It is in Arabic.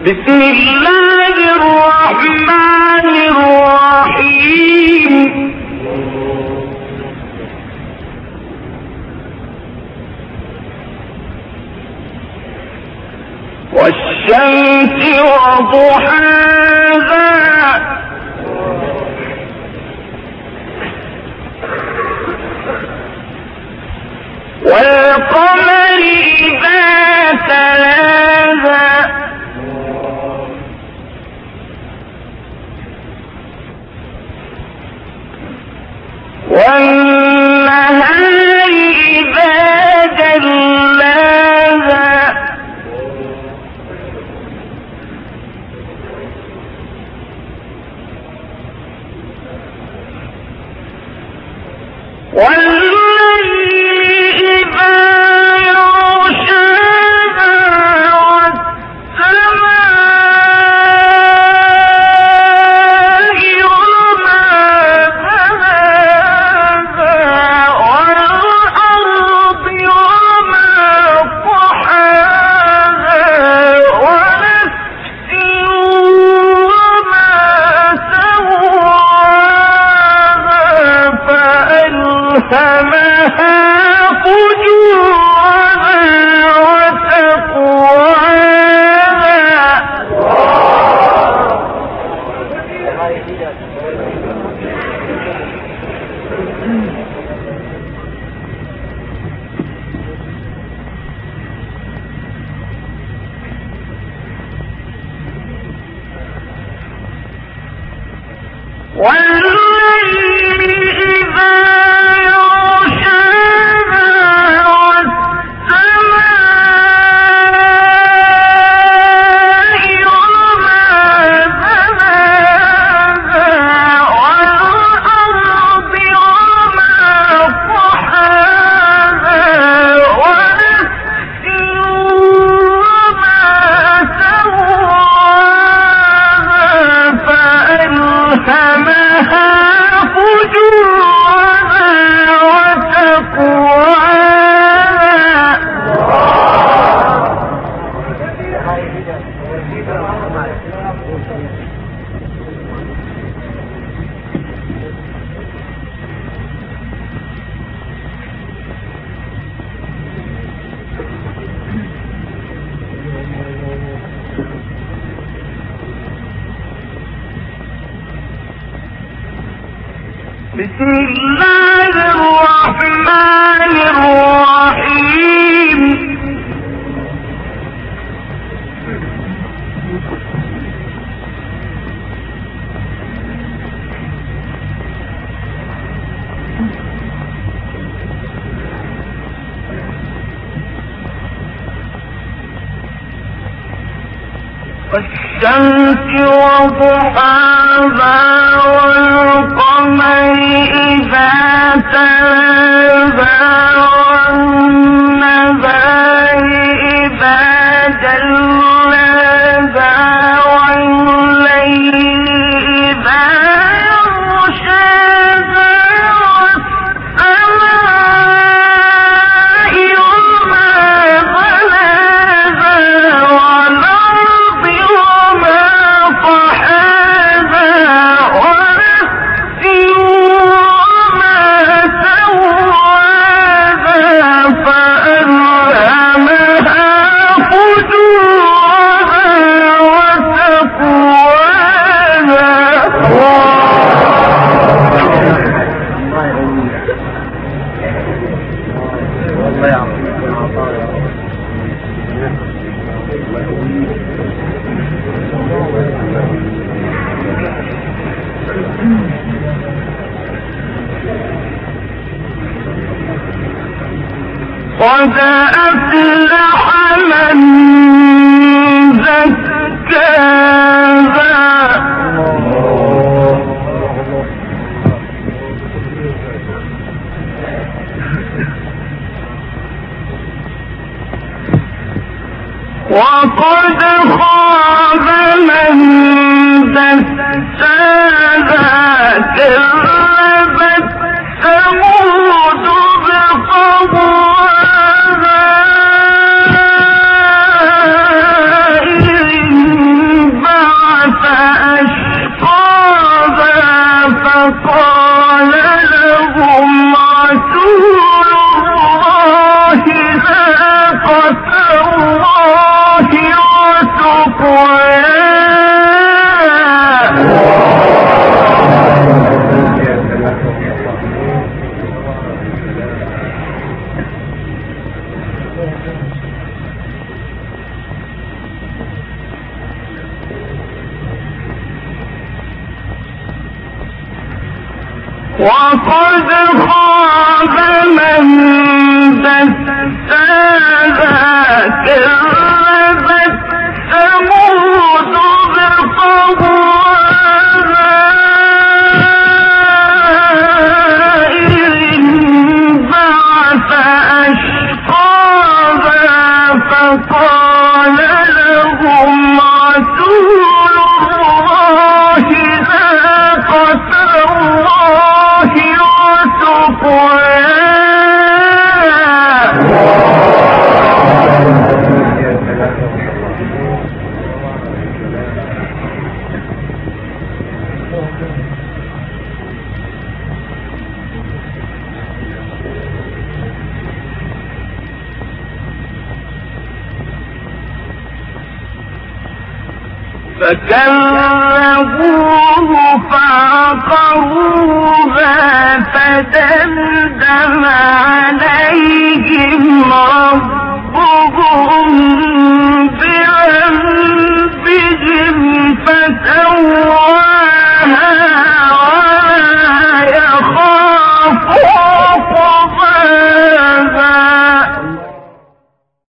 بسم الله الرحمن الرحيم. والشمس وضحاها. والقمر إذا تلاها والله وَلَا بسم الله الرحمن الرحيم. والشمس وضحاها والقمر جل قد أفلح من زكاها وقد خاب من دساها وقد خاب من فكذبوه فعقروها فدمدم عليهم ربهم